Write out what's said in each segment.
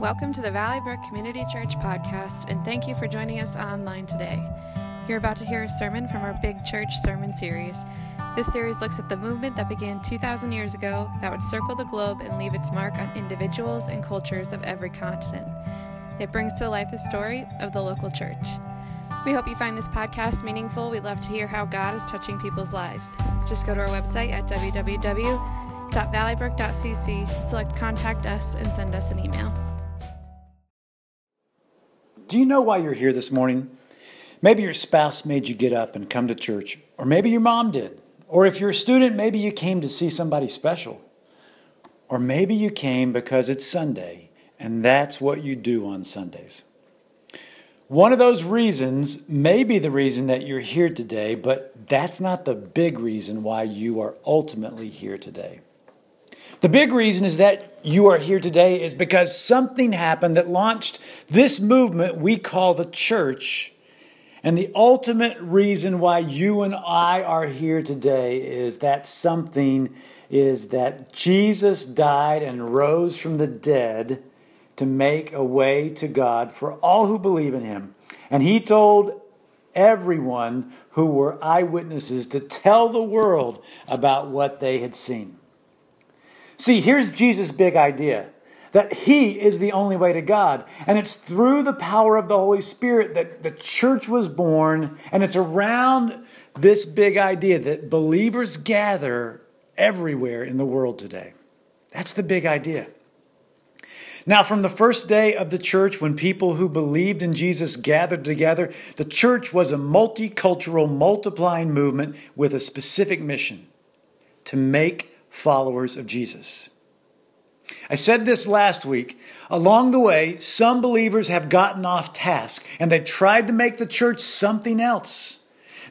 Welcome to the Valley Brook Community Church podcast, and thank you for joining us online today. You're about to hear a sermon from our Big Church Sermon Series. This series looks at the movement that began 2,000 years ago that would circle the globe and leave its mark on individuals and cultures of every continent. It brings to life the story of the local church. We hope you find this podcast meaningful. We'd love to hear how God is touching people's lives. Just go to our website at www.valleybrook.cc, select Contact Us, and send us an email. Do you know why you're here this morning? Maybe your spouse made you get up and come to church, or maybe your mom did. Or if you're a student, maybe you came to see somebody special. Or maybe you came because it's Sunday and that's what you do on Sundays. One of those reasons may be the reason that you're here today, but that's not the big reason why you are ultimately here today. The big reason is that you are here today is because something happened that launched this movement we call the church. And the ultimate reason why you and I are here today is that something is that Jesus died and rose from the dead to make a way to God for all who believe in him. And he told everyone who were eyewitnesses to tell the world about what they had seen. See, here's Jesus' big idea that He is the only way to God. And it's through the power of the Holy Spirit that the church was born. And it's around this big idea that believers gather everywhere in the world today. That's the big idea. Now, from the first day of the church, when people who believed in Jesus gathered together, the church was a multicultural, multiplying movement with a specific mission to make followers of Jesus. I said this last week. Along the way, some believers have gotten off task and they tried to make the church something else.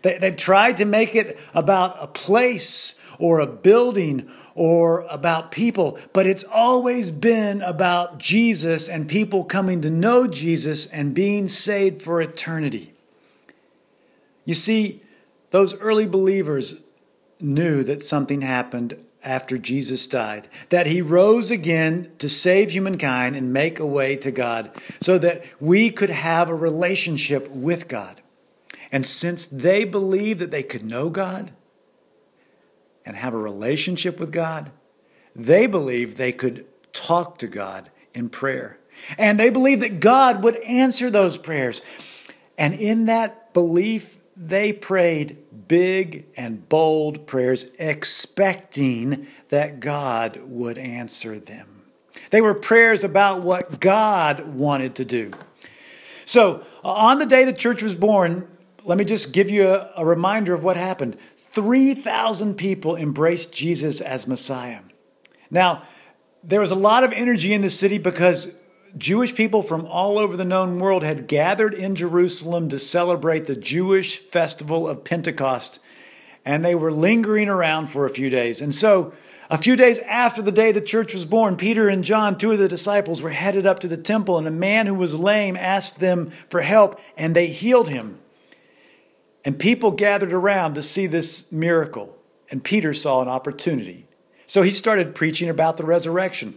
They, they've tried to make it about a place or a building or about people, but it's always been about Jesus and people coming to know Jesus and being saved for eternity. You see, those early believers knew that something happened after Jesus died, that he rose again to save humankind and make a way to God so that we could have a relationship with God. And since they believed that they could know God and have a relationship with God, they believed they could talk to God in prayer. And they believed that God would answer those prayers. And in that belief, they prayed big and bold prayers, expecting that God would answer them. They were prayers about what God wanted to do. So, on the day the church was born, let me just give you a, a reminder of what happened. 3,000 people embraced Jesus as Messiah. Now, there was a lot of energy in the city because Jewish people from all over the known world had gathered in Jerusalem to celebrate the Jewish festival of Pentecost, and they were lingering around for a few days. And so, a few days after the day the church was born, Peter and John, two of the disciples, were headed up to the temple, and a man who was lame asked them for help, and they healed him. And people gathered around to see this miracle, and Peter saw an opportunity. So he started preaching about the resurrection.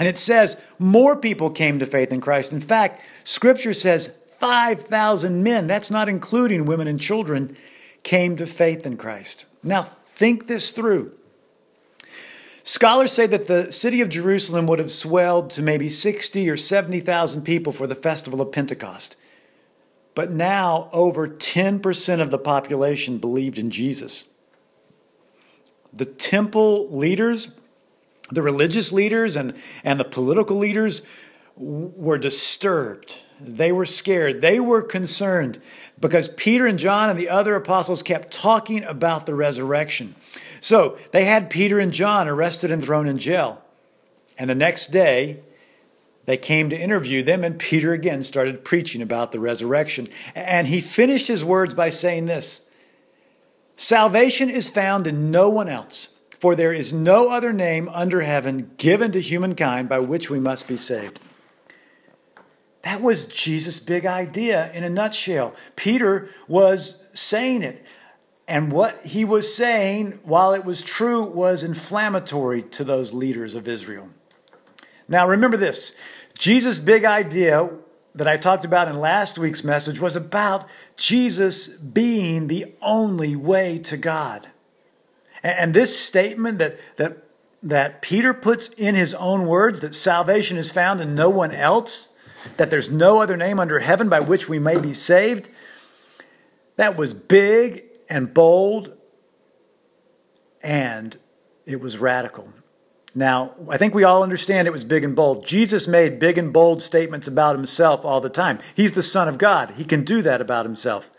And it says more people came to faith in Christ. In fact, scripture says 5,000 men, that's not including women and children, came to faith in Christ. Now, think this through. Scholars say that the city of Jerusalem would have swelled to maybe 60 or 70,000 people for the festival of Pentecost. But now, over 10% of the population believed in Jesus. The temple leaders the religious leaders and, and the political leaders were disturbed. They were scared. They were concerned because Peter and John and the other apostles kept talking about the resurrection. So they had Peter and John arrested and thrown in jail. And the next day, they came to interview them, and Peter again started preaching about the resurrection. And he finished his words by saying this Salvation is found in no one else. For there is no other name under heaven given to humankind by which we must be saved. That was Jesus' big idea in a nutshell. Peter was saying it. And what he was saying, while it was true, was inflammatory to those leaders of Israel. Now, remember this Jesus' big idea that I talked about in last week's message was about Jesus being the only way to God. And this statement that, that, that Peter puts in his own words that salvation is found in no one else, that there's no other name under heaven by which we may be saved, that was big and bold and it was radical. Now, I think we all understand it was big and bold. Jesus made big and bold statements about himself all the time. He's the Son of God, he can do that about himself.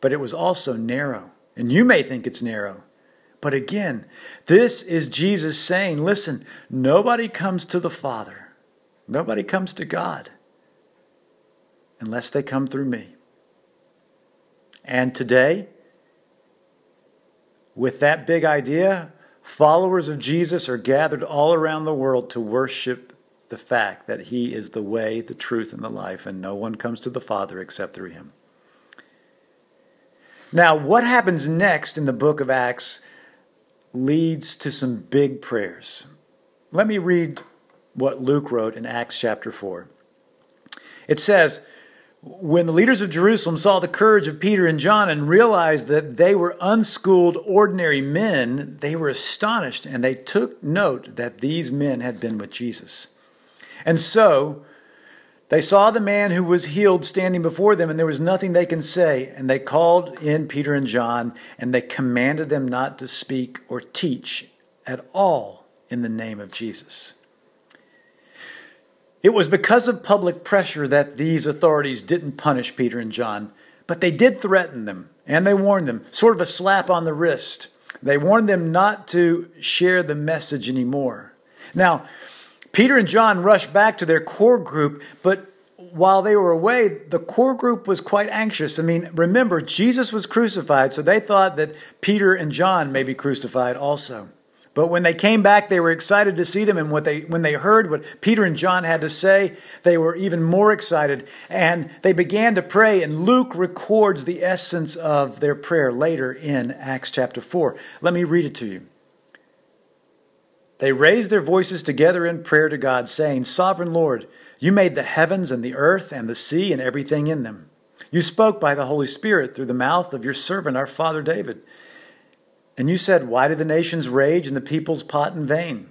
But it was also narrow. And you may think it's narrow. But again, this is Jesus saying, listen, nobody comes to the Father, nobody comes to God unless they come through me. And today, with that big idea, followers of Jesus are gathered all around the world to worship the fact that He is the way, the truth, and the life, and no one comes to the Father except through Him. Now, what happens next in the book of Acts leads to some big prayers. Let me read what Luke wrote in Acts chapter 4. It says, when the leaders of Jerusalem saw the courage of Peter and John and realized that they were unschooled, ordinary men, they were astonished and they took note that these men had been with Jesus. And so they saw the man who was healed standing before them, and there was nothing they can say. And they called in Peter and John, and they commanded them not to speak or teach at all in the name of Jesus. It was because of public pressure that these authorities didn't punish Peter and John, but they did threaten them and they warned them, sort of a slap on the wrist. They warned them not to share the message anymore. Now, Peter and John rushed back to their core group, but while they were away, the core group was quite anxious. I mean, remember, Jesus was crucified, so they thought that Peter and John may be crucified also. But when they came back, they were excited to see them. And what they, when they heard what Peter and John had to say, they were even more excited. And they began to pray. And Luke records the essence of their prayer later in Acts chapter 4. Let me read it to you. They raised their voices together in prayer to God, saying, Sovereign Lord, you made the heavens and the earth and the sea and everything in them. You spoke by the Holy Spirit through the mouth of your servant, our father David. And you said, Why do the nations rage and the peoples plot in vain?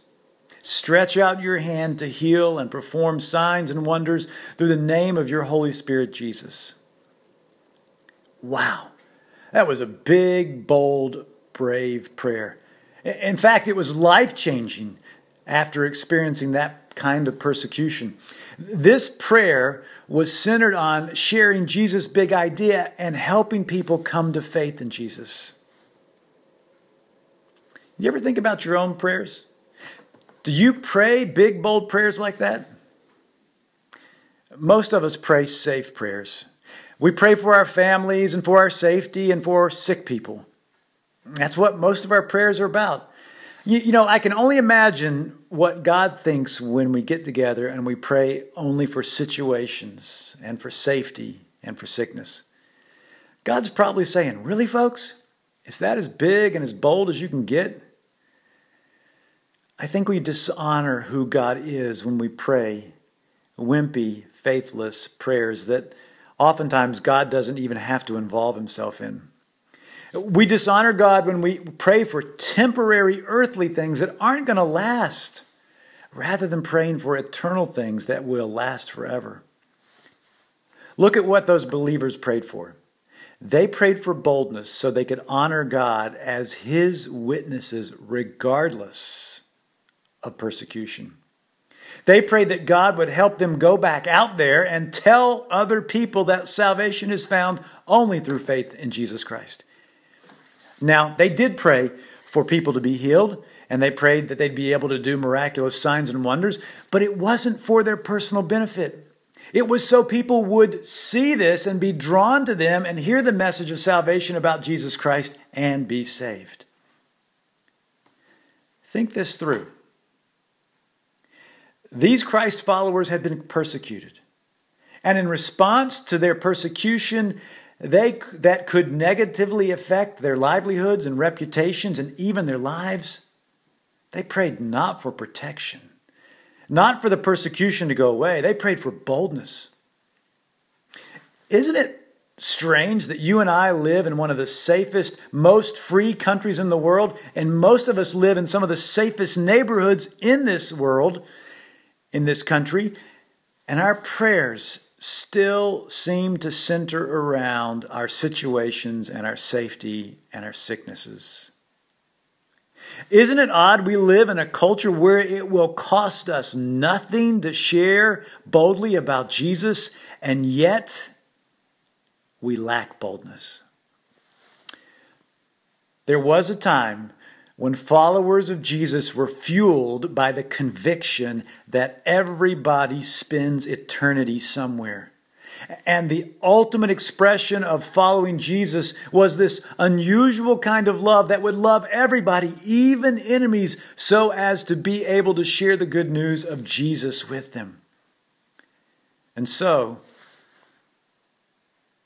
Stretch out your hand to heal and perform signs and wonders through the name of your Holy Spirit, Jesus. Wow, that was a big, bold, brave prayer. In fact, it was life changing after experiencing that kind of persecution. This prayer was centered on sharing Jesus' big idea and helping people come to faith in Jesus. You ever think about your own prayers? Do you pray big, bold prayers like that? Most of us pray safe prayers. We pray for our families and for our safety and for sick people. That's what most of our prayers are about. You, you, know, I can only imagine what God thinks when we get together and we pray only for situations and for safety and for sickness. God's probably saying, Really, folks? Is that as big and as bold as you can get? I think we dishonor who God is when we pray wimpy, faithless prayers that oftentimes God doesn't even have to involve himself in. We dishonor God when we pray for temporary earthly things that aren't going to last, rather than praying for eternal things that will last forever. Look at what those believers prayed for. They prayed for boldness so they could honor God as his witnesses, regardless of persecution. They prayed that God would help them go back out there and tell other people that salvation is found only through faith in Jesus Christ. Now, they did pray for people to be healed, and they prayed that they'd be able to do miraculous signs and wonders, but it wasn't for their personal benefit. It was so people would see this and be drawn to them and hear the message of salvation about Jesus Christ and be saved. Think this through. These Christ followers had been persecuted. And in response to their persecution, they, that could negatively affect their livelihoods and reputations and even their lives, they prayed not for protection, not for the persecution to go away. They prayed for boldness. Isn't it strange that you and I live in one of the safest, most free countries in the world, and most of us live in some of the safest neighborhoods in this world, in this country, and our prayers still seem to center around our situations and our safety and our sicknesses. Isn't it odd we live in a culture where it will cost us nothing to share boldly about Jesus, and yet we lack boldness? There was a time when followers of Jesus were fueled by the conviction that everybody spends eternity somewhere. And the ultimate expression of following Jesus was this unusual kind of love that would love everybody, even enemies, so as to be able to share the good news of Jesus with them. And so,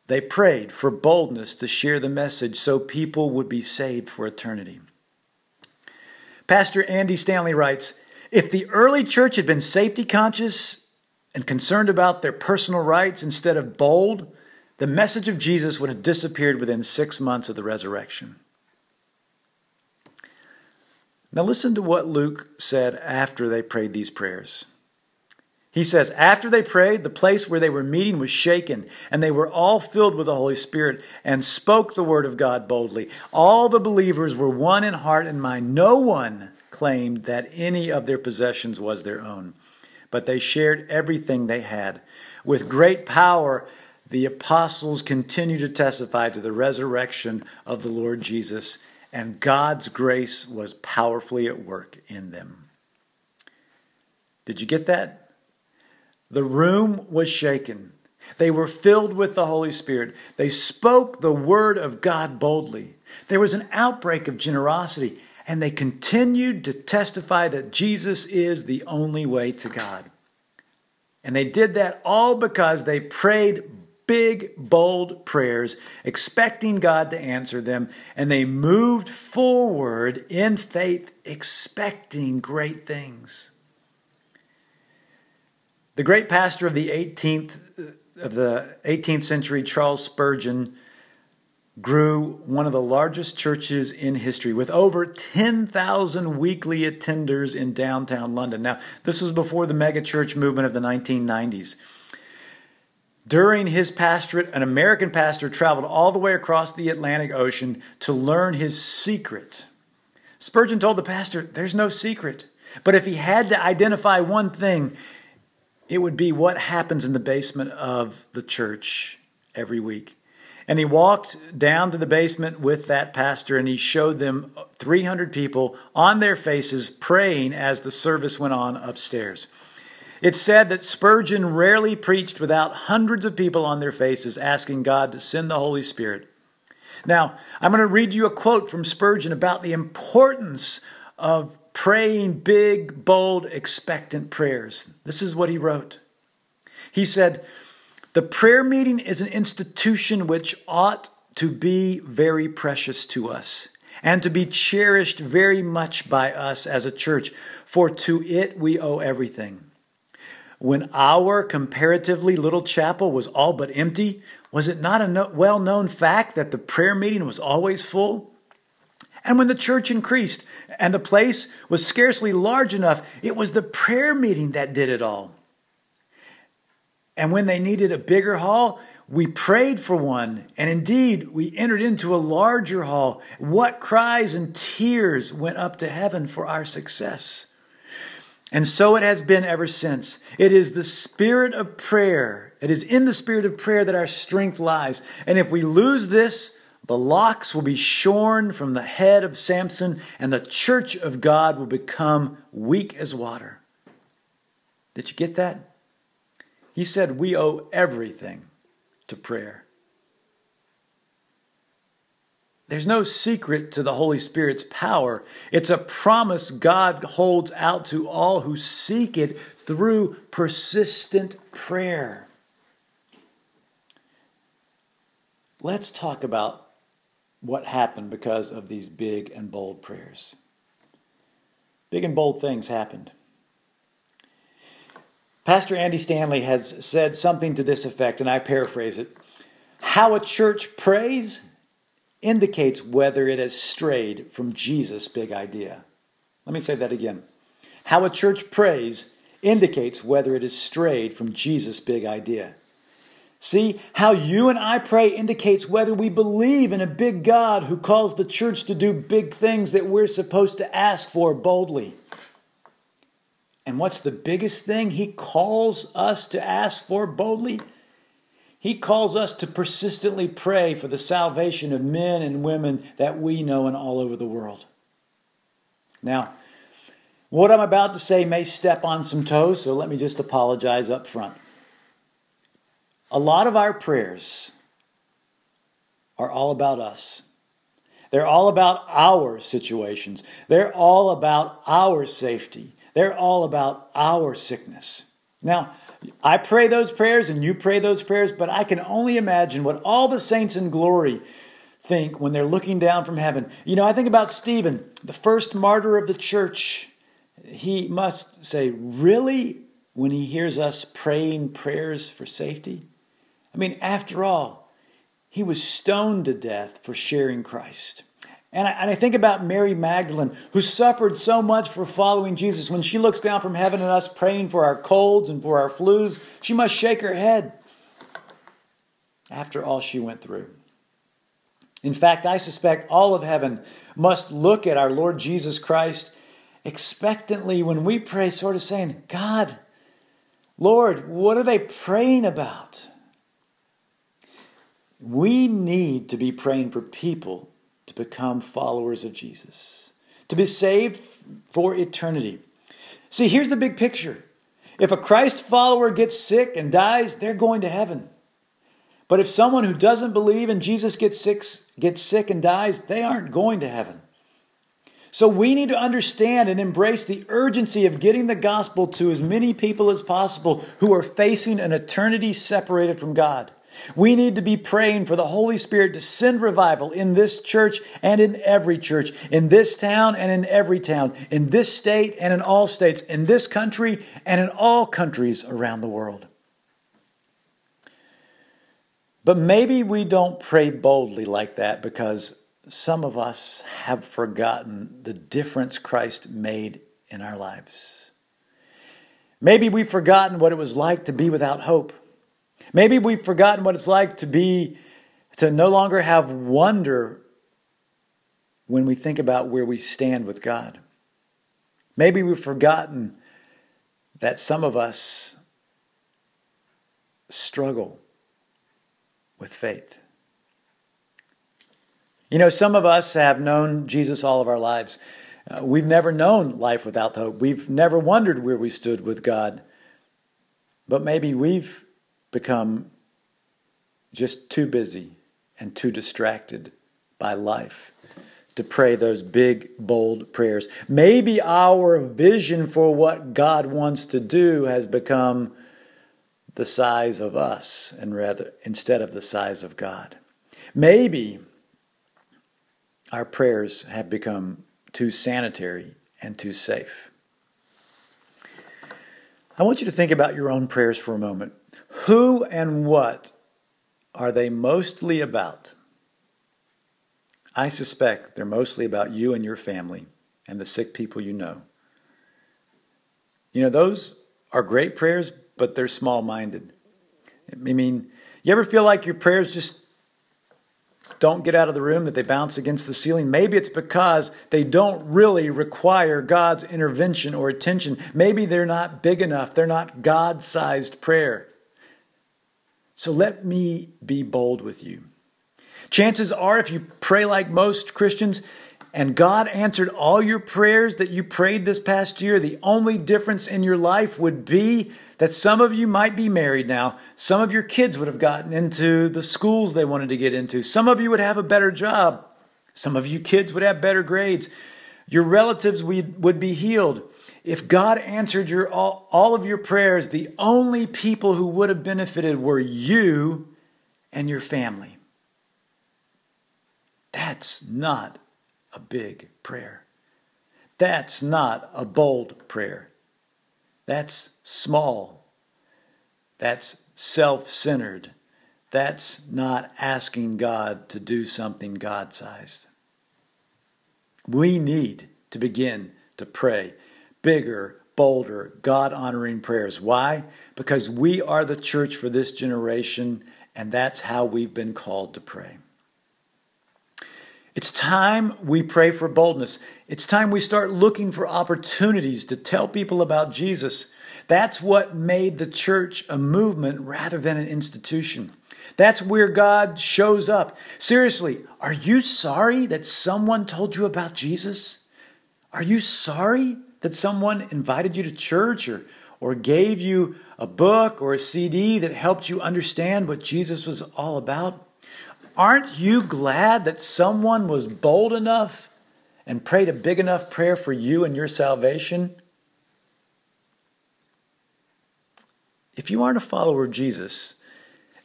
they prayed for boldness to share the message so people would be saved for eternity. Pastor Andy Stanley writes If the early church had been safety conscious and concerned about their personal rights instead of bold, the message of Jesus would have disappeared within six months of the resurrection. Now, listen to what Luke said after they prayed these prayers. He says, After they prayed, the place where they were meeting was shaken, and they were all filled with the Holy Spirit and spoke the word of God boldly. All the believers were one in heart and mind. No one claimed that any of their possessions was their own, but they shared everything they had. With great power, the apostles continued to testify to the resurrection of the Lord Jesus, and God's grace was powerfully at work in them. Did you get that? The room was shaken. They were filled with the Holy Spirit. They spoke the word of God boldly. There was an outbreak of generosity, and they continued to testify that Jesus is the only way to God. And they did that all because they prayed big, bold prayers, expecting God to answer them, and they moved forward in faith, expecting great things. The great pastor of the 18th of the 18th century, Charles Spurgeon, grew one of the largest churches in history with over 10,000 weekly attenders in downtown London. Now, this was before the megachurch movement of the 1990s. During his pastorate, an American pastor traveled all the way across the Atlantic Ocean to learn his secret. Spurgeon told the pastor, There's no secret. But if he had to identify one thing, it would be what happens in the basement of the church every week. And he walked down to the basement with that pastor and he showed them 300 people on their faces praying as the service went on upstairs. It's said that Spurgeon rarely preached without hundreds of people on their faces asking God to send the Holy Spirit. Now, I'm going to read you a quote from Spurgeon about the importance of praying big, bold, expectant prayers. This is what he wrote. He said, The prayer meeting is an institution which ought to be very precious to us and to be cherished very much by us as a church, for to it we owe everything. When our comparatively little chapel was all but empty, was it not a well known fact that the prayer meeting was always full? And when the church increased and the place was scarcely large enough, it was the prayer meeting that did it all. And when they needed a bigger hall, we prayed for one. And indeed, we entered into a larger hall. What cries and tears went up to heaven for our success. And so it has been ever since. It is the spirit of prayer. It is in the spirit of prayer that our strength lies. And if we lose this, The locks will be shorn from the head of Samson, and the church of God will become weak as water. Did you get that? He said we owe everything to prayer. There's no secret to the Holy Spirit's power. It's a promise God holds out to all who seek it through persistent prayer. Let's talk about what happened because of these big and bold prayers. Big and bold things happened. Pastor Andy Stanley has said something to this effect, and I paraphrase it How a church prays indicates whether it has strayed from Jesus' big idea. Let me say that again. How a church prays indicates whether it has strayed from Jesus' big idea. See, how you and I pray indicates whether we believe in a big God who calls the church to do big things that we're supposed to ask for boldly. And what's the biggest thing he calls us to ask for boldly? He calls us to persistently pray for the salvation of men and women that we know and all over the world. Now, what I'm about to say may step on some toes, so let me just apologize up front. A lot of our prayers are all about us. They're all about our situations. They're all about our safety. They're all about our sickness. Now, I pray those prayers and you pray those prayers, but I can only imagine what all the saints in glory think when they're looking down from heaven. You know, I think about Stephen, the first martyr of the church. He must say, Really? when he hears us praying prayers for safety? I mean, after all, he was stoned to death for sharing Christ. And I, and I, think about Mary Magdalene, who suffered so much for following Jesus. When she looks down from heaven at us praying for our colds and for our flus, she must shake her head after all she went through. In fact, I suspect all of heaven must look at our Lord Jesus Christ expectantly when we pray, sort of saying, God, Lord, what are they praying about? We need to be praying for people to become followers of Jesus, to be saved for eternity. See, here's the big picture. If a Christ follower gets sick and dies, they're going to heaven. But if someone who doesn't believe in Jesus gets sick, gets sick and dies, they aren't going to heaven. So we need to understand and embrace the urgency of getting the gospel to as many people as possible who are facing an eternity separated from God. We need to be praying for the Holy Spirit to send revival in this church and in every church, in this town and in every town, in this state and in all states, in this country and in all countries around the world. But maybe we don't pray boldly like that because some of us have forgotten the difference Christ made in our lives. Maybe we've forgotten what it was like to be without hope. Maybe we've forgotten what it's like to be, to no longer have wonder when we think about where we stand with God. Maybe we've forgotten that some of us struggle with faith. You know, some of us have known Jesus all of our lives. Uh, we've never known life without hope. We've never wondered where we stood with God. But maybe we've become just too busy and too distracted by life to pray those big, bold prayers. Maybe our vision for what God wants to do has become the size of us and rather instead of the size of God. Maybe our prayers have become too sanitary and too safe. I want you to think about your own prayers for a moment. Who and what are they mostly about? I suspect they're mostly about you and your family and the sick people you know. You know, those are great prayers, but they're small minded. I mean, you ever feel like your prayers just don't get out of the room, that they bounce against the ceiling. Maybe it's because they don't really require God's intervention or attention. Maybe they're not big enough, they're not God sized prayer. So let me be bold with you. Chances are, if you pray like most Christians, and God answered all your prayers that you prayed this past year, the only difference in your life would be that some of you might be married now. Some of your kids would have gotten into the schools they wanted to get into. Some of you would have a better job. Some of you kids would have better grades. Your relatives would be healed. If God answered your all, all of your prayers, the only people who would have benefited were you and your family. That's not a big prayer. That's not a bold prayer. That's small. That's self centered. That's not asking God to do something God sized. We need to begin to pray bigger, bolder, God honoring prayers. Why? Because we are the church for this generation, and that's how we've been called to pray. It's time we pray for boldness. It's time we start looking for opportunities to tell people about Jesus. That's what made the church a movement rather than an institution. That's where God shows up. Seriously, are you sorry that someone told you about Jesus? Are you sorry that someone invited you to church or, or gave you a book or a CD that helped you understand what Jesus was all about? Aren't you glad that someone was bold enough and prayed a big enough prayer for you and your salvation? If you aren't a follower of Jesus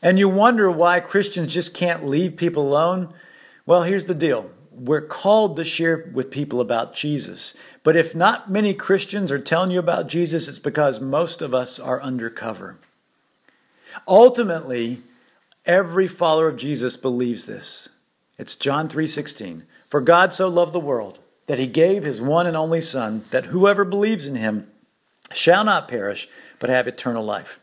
and you wonder why Christians just can't leave people alone, well, here's the deal. We're called to share with people about Jesus. But if not many Christians are telling you about Jesus, it's because most of us are undercover. Ultimately, Every follower of Jesus believes this. It's John 3:16. For God so loved the world that he gave his one and only son that whoever believes in him shall not perish but have eternal life.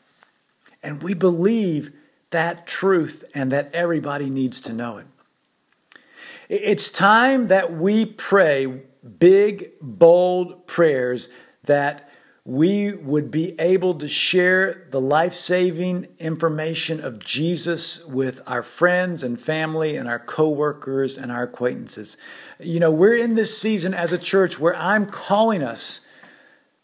And we believe that truth and that everybody needs to know it. It's time that we pray big, bold prayers that we would be able to share the life saving information of Jesus with our friends and family and our coworkers and our acquaintances. You know, we're in this season as a church where I'm calling us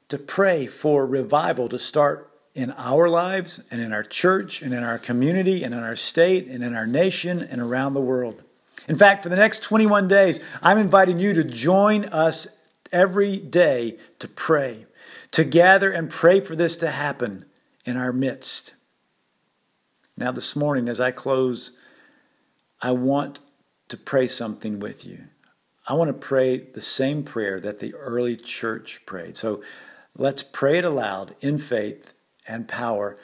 to pray for revival to start in our lives and in our church and in our community and in our state and in our nation and around the world. In fact, for the next 21 days, I'm inviting you to join us every day to pray to gather and pray for this to happen in our midst. Now, this morning, as I close, I want to pray something with you. I want to pray the same prayer that the early church prayed. So let's pray it aloud in faith and power,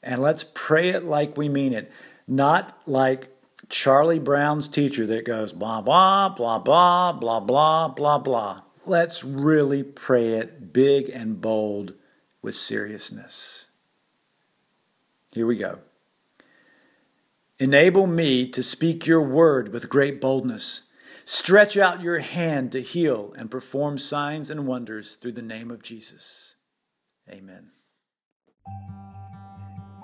and let's pray it like we mean it, not like Charlie Brown's teacher that goes blah, blah, blah, blah, blah, blah, blah, blah. Let's really pray it big and bold with seriousness. Here we go. Enable me to speak your word with great boldness. Stretch out your hand to heal and perform signs and wonders through the name of Jesus. Amen.